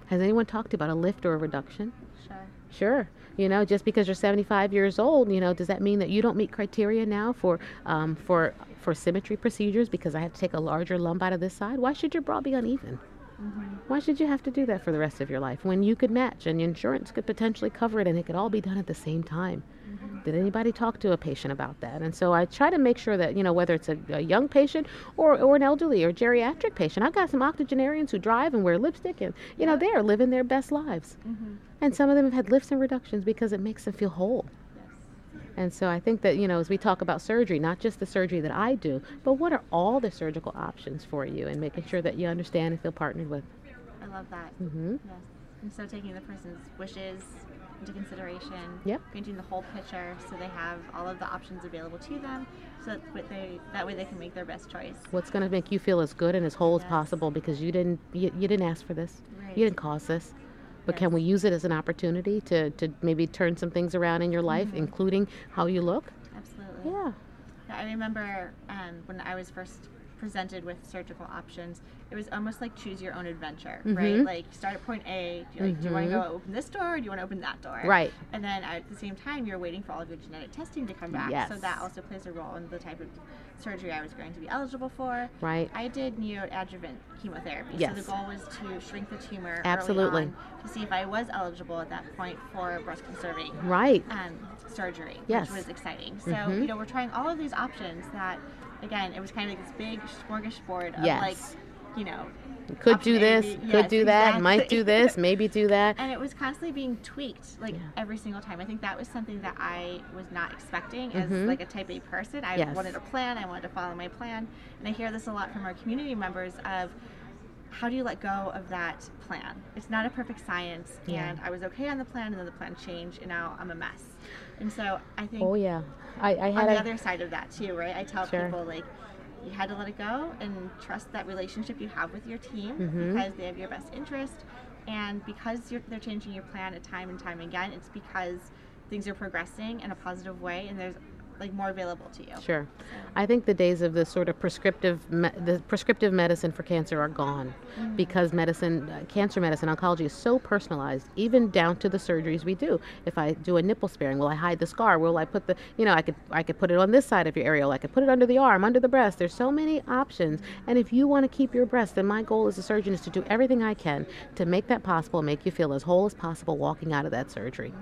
Has anyone talked about a lift or a reduction? Sure. Sure. You know, just because you're 75 years old, you know, does that mean that you don't meet criteria now for um, for for symmetry procedures because I have to take a larger lump out of this side? Why should your bra be uneven? Mm-hmm. Why should you have to do that for the rest of your life when you could match and insurance could potentially cover it and it could all be done at the same time? Mm-hmm. Did anybody talk to a patient about that? And so I try to make sure that, you know, whether it's a, a young patient or, or an elderly or geriatric patient, I've got some octogenarians who drive and wear lipstick and, you know, they are living their best lives. Mm-hmm. And some of them have had lifts and reductions because it makes them feel whole. And so I think that, you know, as we talk about surgery, not just the surgery that I do, but what are all the surgical options for you and making sure that you understand and feel partnered with. I love that. hmm Yes. And so taking the person's wishes into consideration, Yep. painting the whole picture so they have all of the options available to them so that what they that way they can make their best choice. What's going to make you feel as good and as whole as possible because you didn't you, you didn't ask for this. Right. You didn't cause this. But can we use it as an opportunity to, to maybe turn some things around in your life, Mm-hmm. including how you look? Absolutely. Yeah. Yeah, I remember um, when I was first presented with surgical options, it was almost like choose your own adventure, right? Mhm. Like start at point A. Do you, like, do you want to go open this door or do you want to open that door? Right. And then at the same time, you're waiting for all of your genetic testing to come back. Yes. So that also plays a role in the type of surgery I was going to be eligible for. Right. I did neoadjuvant chemotherapy. Yes. So the goal was to shrink the tumor Absolutely. to see if I was eligible at that point for breast conserving Right. um, surgery, Yes. which was exciting. So Mhm. you know, we're trying all of these options that, again, it was kind of like this big smorgasbord of Yes. like, you know, Could do this, B- could do that, might do this, maybe do that. and it was constantly being tweaked like Yeah. every single time. I think that was something that I was not expecting as Mhm. like a type A person. I Yes. wanted a plan, I wanted to follow my plan, and I hear this a lot from our community members of how do you let go of that plan? It's not a perfect science, Yeah. and I was okay on the plan, and then the plan changed, and now I'm a mess. And so I think Oh yeah. I, I on the a, other side of that too, right? I tell Sure. people like you had to let it go and trust that relationship you have with your team Mhm. because they have your best interest, and because you're, they're changing your plan at time and time again, it's because things are progressing in a positive way, and there's like more available to you. Sure. I think the days of the sort of prescriptive, me- the prescriptive medicine for cancer are gone, because medicine, uh, cancer medicine, oncology is so personalized, even down to the surgeries we do. If I do a nipple sparing, will I hide the scar? Will I put the, you know, I could, I could put it on this side of your areola. I could put it under the arm, under the breast. There's so many options, and if you want to keep your breast, then my goal as a surgeon is to do everything I can to make that possible, make you feel as whole as possible walking out of that surgery.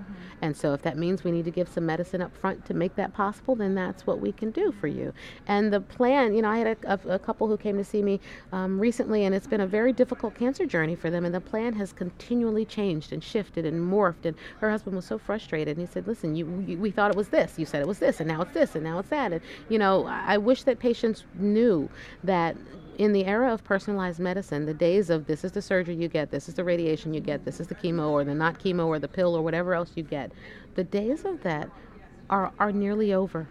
And so, if that means we need to give some medicine up front to make that possible possible, then that's what we can do for you. And the plan, you know, I had a, a, a couple who came to see me um, recently, and it's been a very difficult cancer journey for them. And the plan has continually changed and shifted and morphed. And her husband was so frustrated. And he said, "Listen, you, you we thought it was this. You said it was this, and now it's this, and now it's that." And you know, I wish that patients knew that in the era of personalized medicine, the days of this is the surgery you get, this is the radiation you get, this is the chemo or the not chemo or the pill or whatever else you get, the days of that are, are nearly over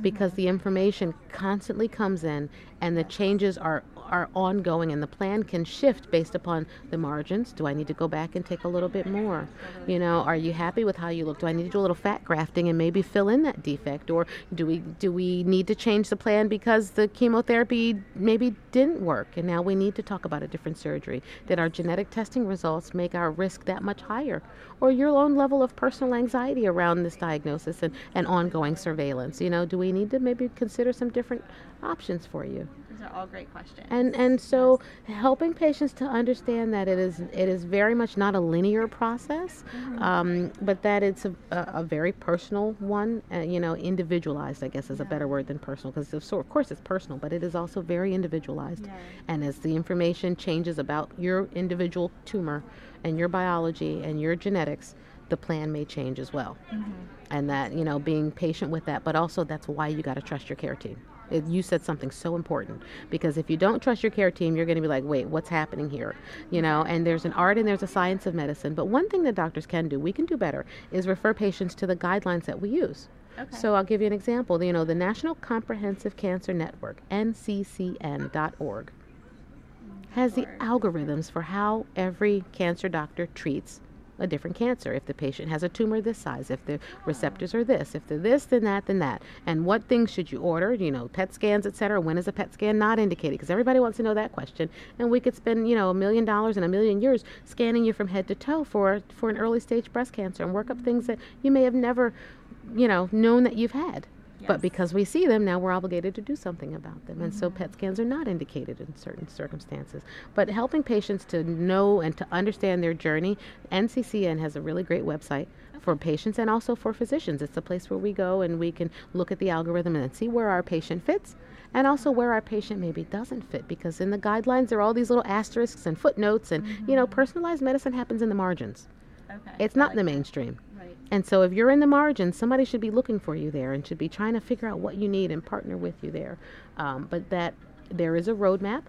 because the information constantly comes in and the changes are are ongoing and the plan can shift based upon the margins. Do I need to go back and take a little bit more? You know, are you happy with how you look? Do I need to do a little fat grafting and maybe fill in that defect or do we do we need to change the plan because the chemotherapy maybe didn't work and now we need to talk about a different surgery? Did our genetic testing results make our risk that much higher? Or your own level of personal anxiety around this diagnosis and, and ongoing surveillance? You know, do we need to maybe consider some different options for you? Are all great questions. And and so helping patients to understand that it is it is very much not a linear process, mm-hmm. um, but that it's a, a, a very personal one. Uh, you know, individualized. I guess is yeah. a better word than personal because so of course it's personal, but it is also very individualized. And as the information changes about your individual tumor and your biology and your genetics, the plan may change as well. Mm-hmm. And that you know being patient with that, but also that's why you got to trust your care team. It, you said something so important because if you don't trust your care team, you're going to be like, wait, what's happening here? You know, and there's an art and there's a science of medicine. But one thing that doctors can do, we can do better, is refer patients to the guidelines that we use. Okay. So I'll give you an example. You know, the National Comprehensive Cancer Network, NCCN.org, has the algorithms for how every cancer doctor treats a different cancer. If the patient has a tumor this size, if the receptors are this, if they're this, then that, then that. And what things should you order? You know, PET scans, etc. When is a PET scan not indicated? Because everybody wants to know that question. And we could spend, you know, a million dollars and a million years scanning you from head to toe for for an early stage breast cancer and work up things that you may have never, you know, known that you've had. But because we see them, now we're obligated to do something about them. And mm-hmm. so PET scans are not indicated in certain circumstances. But helping patients to know and to understand their journey, NCCN has a really great website for patients and also for physicians. It's a place where we go and we can look at the algorithm and see where our patient fits and also where our patient maybe doesn't fit because in the guidelines there are all these little asterisks and footnotes and mm-hmm. you know personalized medicine happens in the margins. Okay. It's not like in the mainstream. And so if you're in the margin, somebody should be looking for you there and should be trying to figure out what you need and partner with you there. Um, but that there is a roadmap,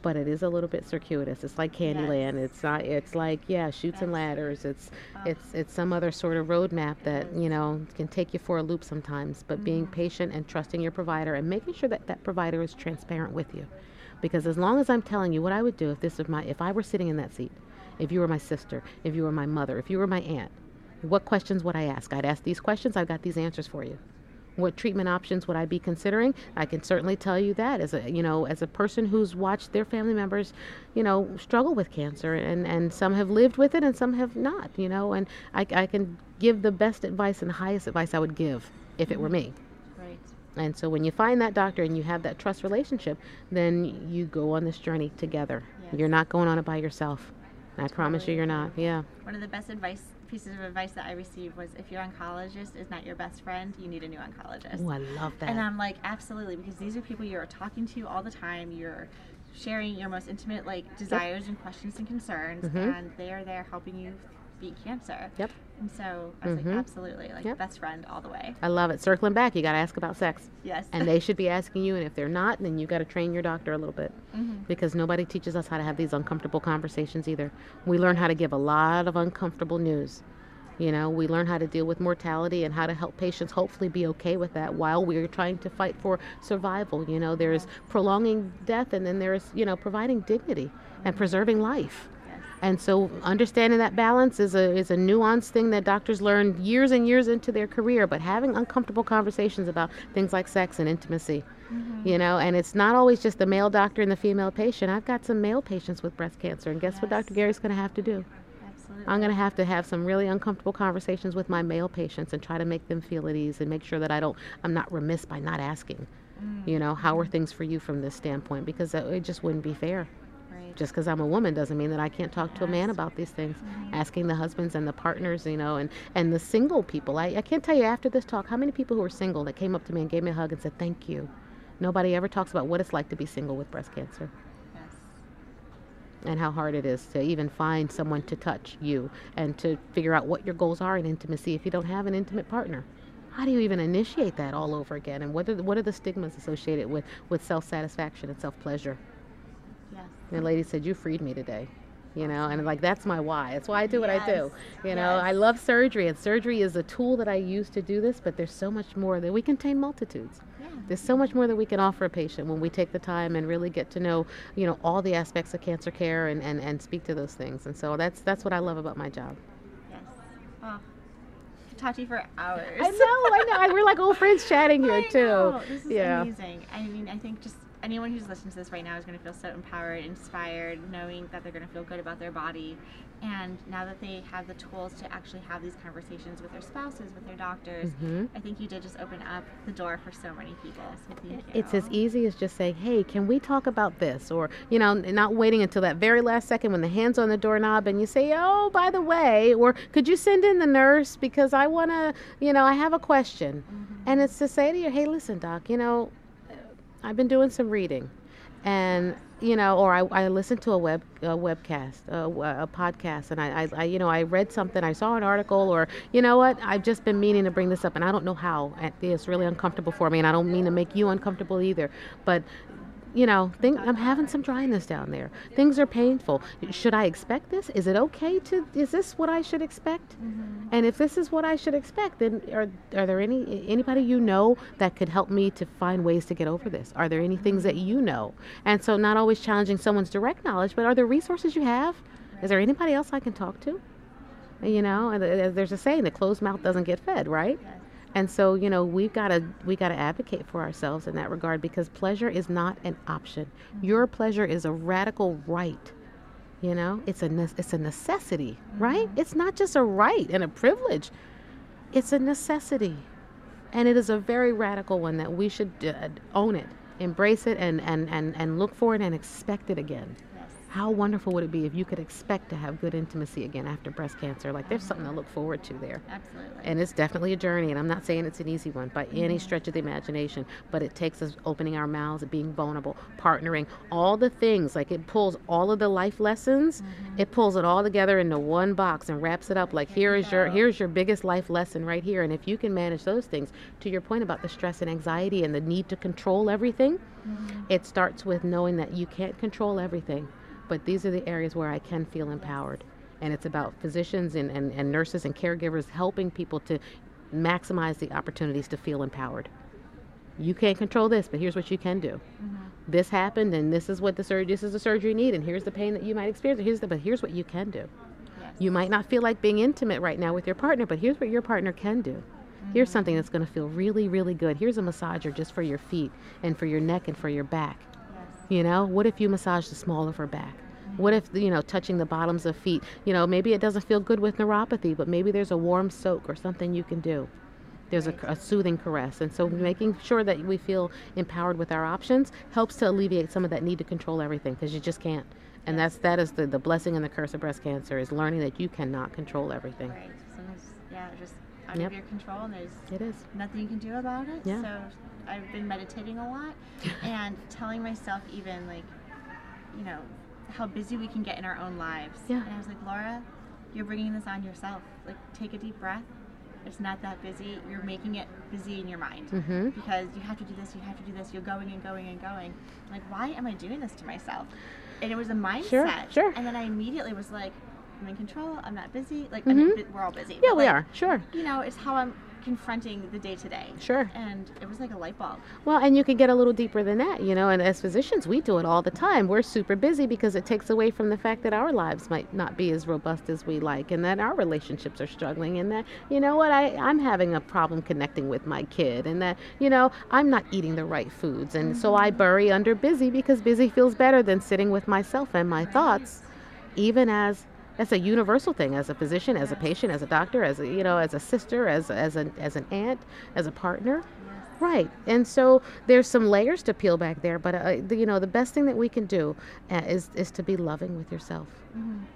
but it is a little bit circuitous. It's like Candyland. Yes. It's not. It's like yeah, Chutes and Ladders. It's oh. it's it's some other sort of roadmap that you know can take you for a loop sometimes. But mm-hmm. being patient and trusting your provider and making sure that that provider is transparent with you, because as long as I'm telling you what I would do if this was my if I were sitting in that seat, if you were my sister, if you were my mother, if you were my aunt what questions would I ask? I'd ask these questions. I've got these answers for you. What treatment options would I be considering? I can certainly tell you that as a you know as a person who's watched their family members, you know, struggle with cancer and and some have lived with it and some have not. You know, and I, I can give the best advice and highest advice I would give if it were me. Right. And so when you find that doctor and you have that trust relationship, then you go on this journey together. Yes. You're not going on it by yourself. I promise you, you're not. Yeah. One of the best advice pieces of advice that I received was if your oncologist is not your best friend, you need a new oncologist. Oh, I love that. And I'm like, absolutely, because these are people you're talking to all the time. You're sharing your most intimate like desires yep. and questions and concerns, mm-hmm. and they are there helping you beat cancer. Yep. And so I was mm-hmm. like, absolutely, like yep. best friend all the way. I love it. Circling back, you got to ask about sex. Yes. And they should be asking you, and if they're not, then you got to train your doctor a little bit, mm-hmm. because nobody teaches us how to have these uncomfortable conversations either. We learn how to give a lot of uncomfortable news. You know, we learn how to deal with mortality and how to help patients hopefully be okay with that while we're trying to fight for survival. You know, there's prolonging death and then there's, you know, providing dignity and preserving life. And so understanding that balance is a is a nuanced thing that doctors learn years and years into their career, but having uncomfortable conversations about things like sex and intimacy. Mm-hmm. You know, and it's not always just the male doctor and the female patient. I've got some male patients with breast cancer, and guess yes. what Dr. Gary's going to have to do? Absolutely. I'm going to have to have some really uncomfortable conversations with my male patients and try to make them feel at ease and make sure that I don't I'm not remiss by not asking. Mm. You know, how are things for you from this standpoint because it just wouldn't be fair. Just because I'm a woman doesn't mean that I can't talk to a man about these things. Mhm. Asking the husbands and the partners, you know, and, and the single people. I, I can't tell you after this talk how many people who are single that came up to me and gave me a hug and said, Thank you. Nobody ever talks about what it's like to be single with breast cancer Yes. and how hard it is to even find someone to touch you and to figure out what your goals are in intimacy if you don't have an intimate partner. How do you even initiate that all over again? And what are the, what are the stigmas associated with, with self satisfaction and self pleasure? Yes. And the lady said, You freed me today. You know, and like that's my why. That's why I do what I do. You know, I love surgery, and surgery is a tool that I use to do this, but there's so much more that we contain multitudes. Yeah. There's so much more that we can offer a patient when we take the time and really get to know, you know, all the aspects of cancer care and, and, and speak to those things. And so that's that's what I love about my job. Yes. Oh, talk to you for hours. I know, I know. We're like old friends chatting here too. This is Yeah. amazing. I mean, I think just anyone who's listening to this right now is going to feel so empowered, inspired, knowing that they're going to feel good about their body. And now that they have the tools to actually have these conversations with their spouses, with their doctors, Mhm. I think you did just open up the door for so many people. So. It's as easy as just saying, "Hey, can we talk about this?" Or you know, not waiting until that very last second when the hand's on the doorknob and you say, "Oh, by the way," or "Could you send in the nurse because I want to, you know, I have a question." And it's to say to you, "Hey, listen, doc, you know, I've been doing some reading, and you know, or I, I listened to a web a webcast, a, a podcast, and I, I, I, you know, I read something, I saw an article, or you know what, I've just been meaning to bring this up, and I don't know how. It's really uncomfortable for me, and I don't mean to make you uncomfortable either, but. You know, think, I'm having some dryness down there. Things are painful. Should I expect this? Is it okay to? Is this what I should expect? Mm-hmm. And if this is what I should expect, then are are there any anybody you know that could help me to find ways to get over this? Are there any things that you know? And so not always challenging someone's direct knowledge, but are there resources you have? Is there anybody else I can talk to? You know, and uh, there's a saying, the closed mouth doesn't get fed, right? Yes. And so, you know, we've got to we got to advocate for ourselves in that regard because pleasure is not an option. Your pleasure is a radical right. You know, it's a ne- it's a necessity, right? It's not just a right and a privilege. It's a necessity. And it is a very radical one that we should uh, own it, embrace it and and and and look for it and expect it again. How wonderful would it be if you could expect to have good intimacy again after breast cancer? Like there's something to look forward to there. Absolutely. And it's definitely a journey, and I'm not saying it's an easy one by any stretch of the imagination, but it takes us opening our mouths, being vulnerable, partnering, all the things. Like it pulls all of the life lessons, it pulls it all together into one box and wraps it up. Like here is your here's your biggest life lesson right here. And if you can manage those things, to your point about the stress and anxiety and the need to control everything, it starts with knowing that you can't control everything, but these are the areas where I can feel empowered. And it's about physicians and, and, and nurses and caregivers helping people to maximize the opportunities to feel empowered. You can't control this, but here's what you can do. Mm-hmm. This happened, and this is what the surgery. This is the surgery you need, and here's the pain that you might experience. Here's the, but here's what you can do. Yes. You might not feel like being intimate right now with your partner, but here's what your partner can do. Here's mm-hmm. something that's going to feel really, really good. Here's a massager just for your feet and for your neck and for your back. You know, what if you massage the small of her back? What if, you know, touching the bottoms of feet, you know, maybe it doesn't feel good with neuropathy, but maybe there's a warm soak or something you can do. There's a, a soothing caress. And so making sure that we feel empowered with our options helps to alleviate some of that need to control everything because you just can't. And that's that is the, the blessing and the curse of breast cancer is learning that you cannot control everything. Right. Sometimes, yeah, just out Yep. of your control, and there's It is. nothing you can do about it. Yeah. So I've been meditating a lot and telling myself even like, you know, how busy we can get in our own lives. Yeah. And I was like, Laura, you're bringing this on yourself. Like, take a deep breath. It's not that busy. You're making it busy in your mind Mm-hmm. because you have to do this, you have to do this. You're going and going and going. Like, why am I doing this to myself? And it was a mindset. Sure, sure. And then I immediately was like, I'm in control. I'm not busy. Like, I mean, Mhm. we're all busy. Yeah, we like, are. Sure. you know, it's how I'm confronting the day to day. Sure. And it was like a light bulb. Well, and you can get a little deeper than that, you know. And as physicians, we do it all the time. We're super busy because it takes away from the fact that our lives might not be as robust as we like, and that our relationships are struggling, and that you know what, I I'm having a problem connecting with my kid, and that you know I'm not eating the right foods, and so I bury under busy because busy feels better than sitting with myself and my thoughts, even as that's a universal thing as a physician, as a patient, as a doctor, as a you know, as a sister, as as an as an aunt, as a partner. Right. And so there's some layers to peel back there, but uh, the, you know, the best thing that we can do uh, is is to be loving with yourself.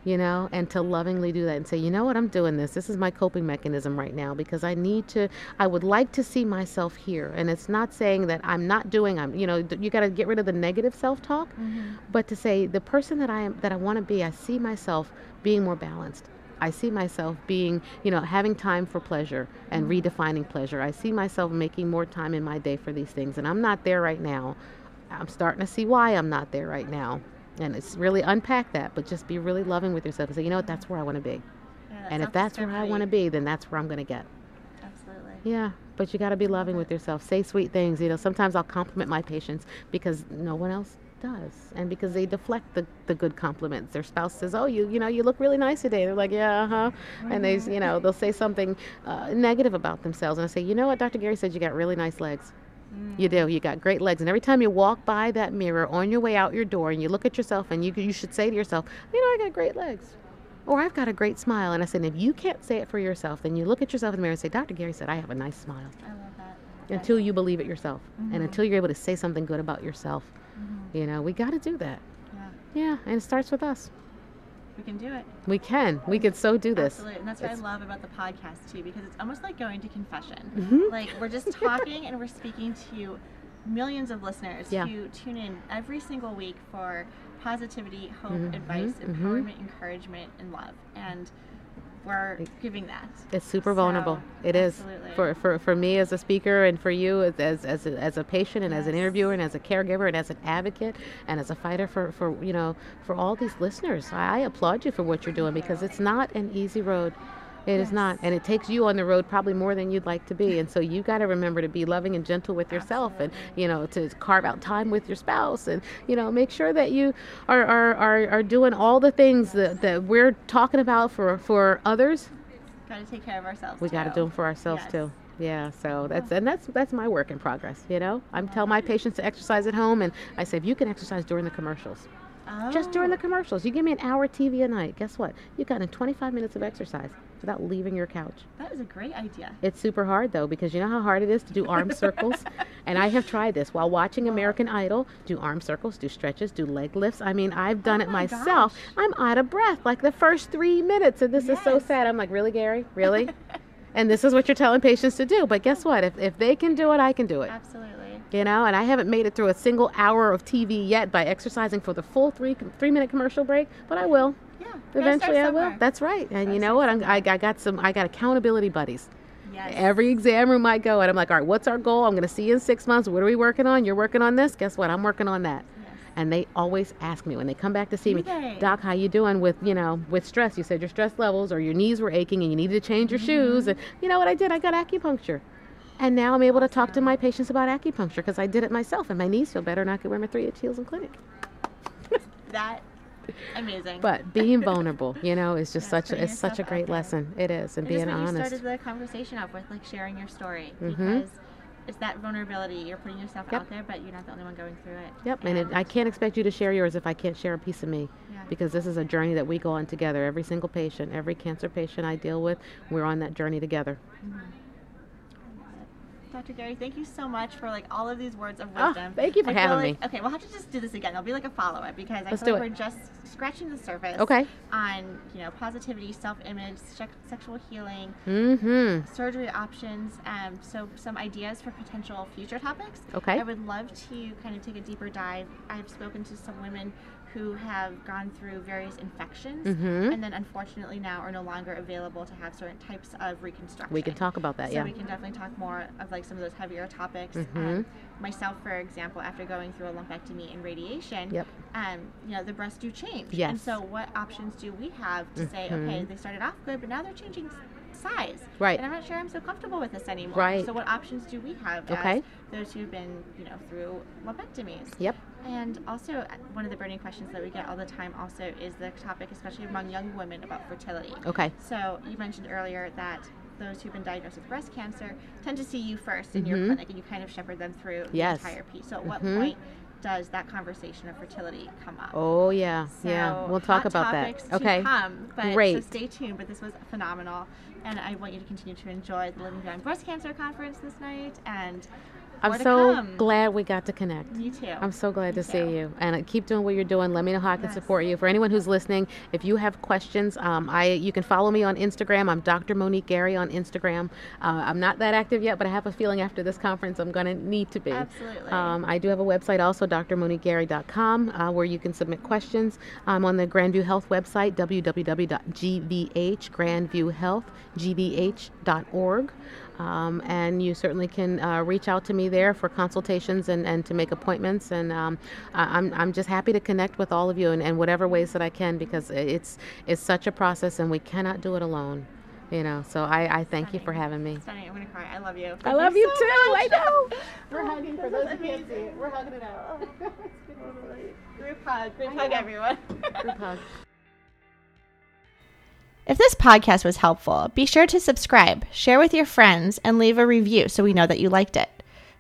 You know, and to lovingly do that and say, "You know what? I'm doing this. This is my coping mechanism right now because I need to I would like to see myself here." And it's not saying that I'm not doing I'm, you know, you got to get rid of the negative self-talk, but to say the person that I am that I want to be, I see myself being more balanced. I see myself being, you know, having time for pleasure and redefining pleasure. I see myself making more time in my day for these things, and I'm not there right now. I'm starting to see why I'm not there right now. And it's really unpack that, but just be really loving with yourself and say, you know what, that's where I want to be. Yeah, And if that's where I want to be, then that's where I'm going to get. Absolutely. Yeah, but you got to be loving with yourself. Say sweet things. You know, sometimes I'll compliment my patients because no one else does, and because they deflect the, the good compliments. Their spouse says, "Oh, you you know you look really nice today." They're like, "Yeah, uh huh," and they you know they'll say something uh, negative about themselves, and I say, "You know what? Dr. Gary said you got really nice legs." You do. You got great legs, and every time you walk by that mirror on your way out your door, and you look at yourself, and you you should say to yourself, "You know, I got great legs." Or I've got a great smile. And I said, if you can't say it for yourself, then you look at yourself in the mirror and say, Dr. Gary said, I have a nice smile. I love that. Until you believe it yourself. Mm-hmm. And until you're able to say something good about yourself. You know, we got to do that. Yeah, Yeah. And it starts with us. we can do it. We can. We could so do this. Absolutely. And that's what It's- I love about the podcast too, because it's almost like going to confession. Mhm. Like we're just talking and we're speaking to millions of listeners Yeah. who tune in every single week for positivity, hope, Mhm, advice, mhm. empowerment, encouragement, and love. And we're giving that. It's super So, vulnerable. It is absolutely. for, for for me as a speaker and for you as as as a, as a patient and as an interviewer and as a caregiver and as an advocate and as a fighter for for you know for all these listeners. I, I applaud you for what you're doing because it's not an easy road. It is not, and it takes you on the road probably more than you'd like to be. And so you got to remember to be loving and gentle with yourself, and you know to carve out time with your spouse, and you know make sure that you are are, are, are doing all the things that, that we're talking about for for others Got to take care of ourselves. we got to do them for ourselves Yes. too. Yeah, so mm-hmm. that's and that's that's my work in progress. You know, I'm tell my mm-hmm. patients to exercise at home, and I say if you can exercise during the commercials, just during the Oh, commercials, you give me an hour TV a night. Guess what? You got in 25 minutes of exercise without leaving your couch. That is a great idea. It's super hard though because you know how hard it is to do arm circles, and I have tried this while watching American Idol. Do arm circles, do stretches, do leg lifts. I mean, I've done Oh it my myself. gosh. I'm out of breath like the first three minutes, and this is so sad. I'm like, really, Gary? Really? and this is what you're telling patients to do. But guess what? If if they can do it, I can do it. Absolutely. You know, and I haven't made it through a single hour of TV yet by exercising for the full three three minute commercial break, but I will. Yeah. Eventually, I will. That's right. And you know what? I'm, I, I got some. I got accountability buddies. Yes. Every exam room I go, and I'm like, all right, what's our goal? I'm going to see you in six months. What are we working on? You're working on this. Guess what? I'm working on that. Yes. And they always ask me when they come back to see Do me, they? Doc, how you doing with you know with stress? You said your stress levels or your knees were aching and you needed to change your shoes. Mm-hmm. And you know what I did? I got acupuncture. And now I'm able to talk to my patients about acupuncture because I did it myself, and my knees feel better, and I can wear my three inch heels in clinic. That amazing. But being vulnerable, you know, is just Yes, such a, it's such a great lesson. It is, and And being what you started the conversation off with, like sharing your story, Mhm. because it's that vulnerability. You're putting yourself Yep. out there, but you're not the only one going through it. Yep, and it, I can't expect you to share yours if I can't share a piece of me. Yeah. Because this is a journey that we go on together. Every single patient, every cancer patient I deal with, we're on that journey together. Dr. Gary, thank you so much for like all of these words of wisdom. Oh, thank you for I feel having like- me. Okay, we'll have to just do this again. There'll be like a follow up because I Let's feel like it. we're just scratching the surface. Okay. On you know positivity, self image, sexual healing, Mm-hmm. surgery options. Um, so some ideas for potential future topics. Okay. I would love to kind of take a deeper dive. I've spoken to some women who have gone through various infections Mhm. and then unfortunately now are no longer available to have certain types of reconstruction. We can talk about that, so yeah. we can definitely talk more of like some of those heavier topics. Mhm. Um, myself, for example, after going through a lumpectomy and radiation, Yep. um, you know, the breasts do change. Yes. And so what options do we have to say, okay, they started off good, but now they're changing size. Right. And I'm not sure I'm so comfortable with this anymore. Right. So what options do we have Okay. as those who've been, you know, through lumpectomies? Yep. And also, one of the burning questions that we get all the time also is the topic, especially among young women, about fertility. Okay. So you mentioned earlier that those who've been diagnosed with breast cancer tend to see you first in your Mhm. clinic, and you kind of shepherd them through Yes. the entire piece. So at what Mhm. point does that conversation of fertility come up? Oh yeah, So yeah. We'll talk about that. Okay. come, but Great. So stay tuned. But this was phenomenal, and I want you to continue to enjoy the Living Beyond Breast Cancer conference this night. And I'm so come. glad we got to connect. You too. I'm so glad to Me see you, and uh, keep doing what you're doing. Let me know how I can Yes. support you. For anyone who's listening, if you have questions, um, I you can follow me on Instagram. I'm Dr. Monique Gary on Instagram. Uh, I'm not that active yet, but I have a feeling after this conference, I'm going to need to be. Absolutely. Um, I do have a website also, drmoniquegary.com, uh, where you can submit questions. I'm on the Grandview Health website, www.gvh, Grandview Health, gvh.org. Um, and you certainly can uh, reach out to me there for consultations and, and to make appointments. And um, I, I'm, I'm just happy to connect with all of you in, in whatever ways that I can because it's, it's such a process and we cannot do it alone. You know, so I, I thank you for having me. Sunny, I'm gonna cry. I love you. I Thank love you so too. much. I know. We're hugging for those who can't see it. We're hugging it out. Group hug. Group hug, everyone. Group hug. If this podcast was helpful, be sure to subscribe, share with your friends, and leave a review so we know that you liked it.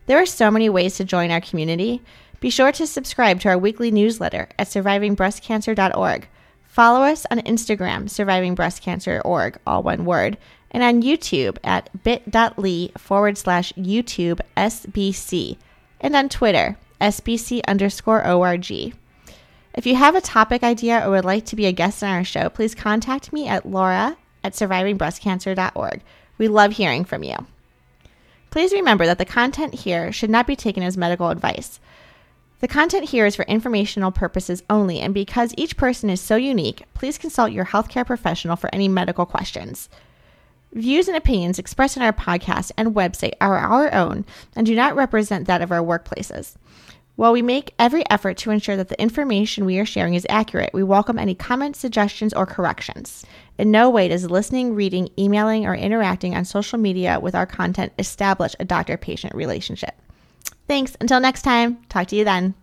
There are so many ways to join our community. Be sure to subscribe to our weekly newsletter at survivingbreastcancer.org. Follow us on Instagram, survivingbreastcancer.org, all one word, and on YouTube at bit.ly forward slash YouTube SBC, and on Twitter, SBC underscore ORG. If you have a topic idea or would like to be a guest on our show, please contact me at laura at survivingbreastcancer.org. We love hearing from you. Please remember that the content here should not be taken as medical advice. The content here is for informational purposes only, and because each person is so unique, please consult your healthcare professional for any medical questions. Views and opinions expressed in our podcast and website are our own and do not represent that of our workplaces. While we make every effort to ensure that the information we are sharing is accurate, we welcome any comments, suggestions, or corrections. In no way does listening, reading, emailing, or interacting on social media with our content establish a doctor patient relationship. Thanks. Until next time, talk to you then.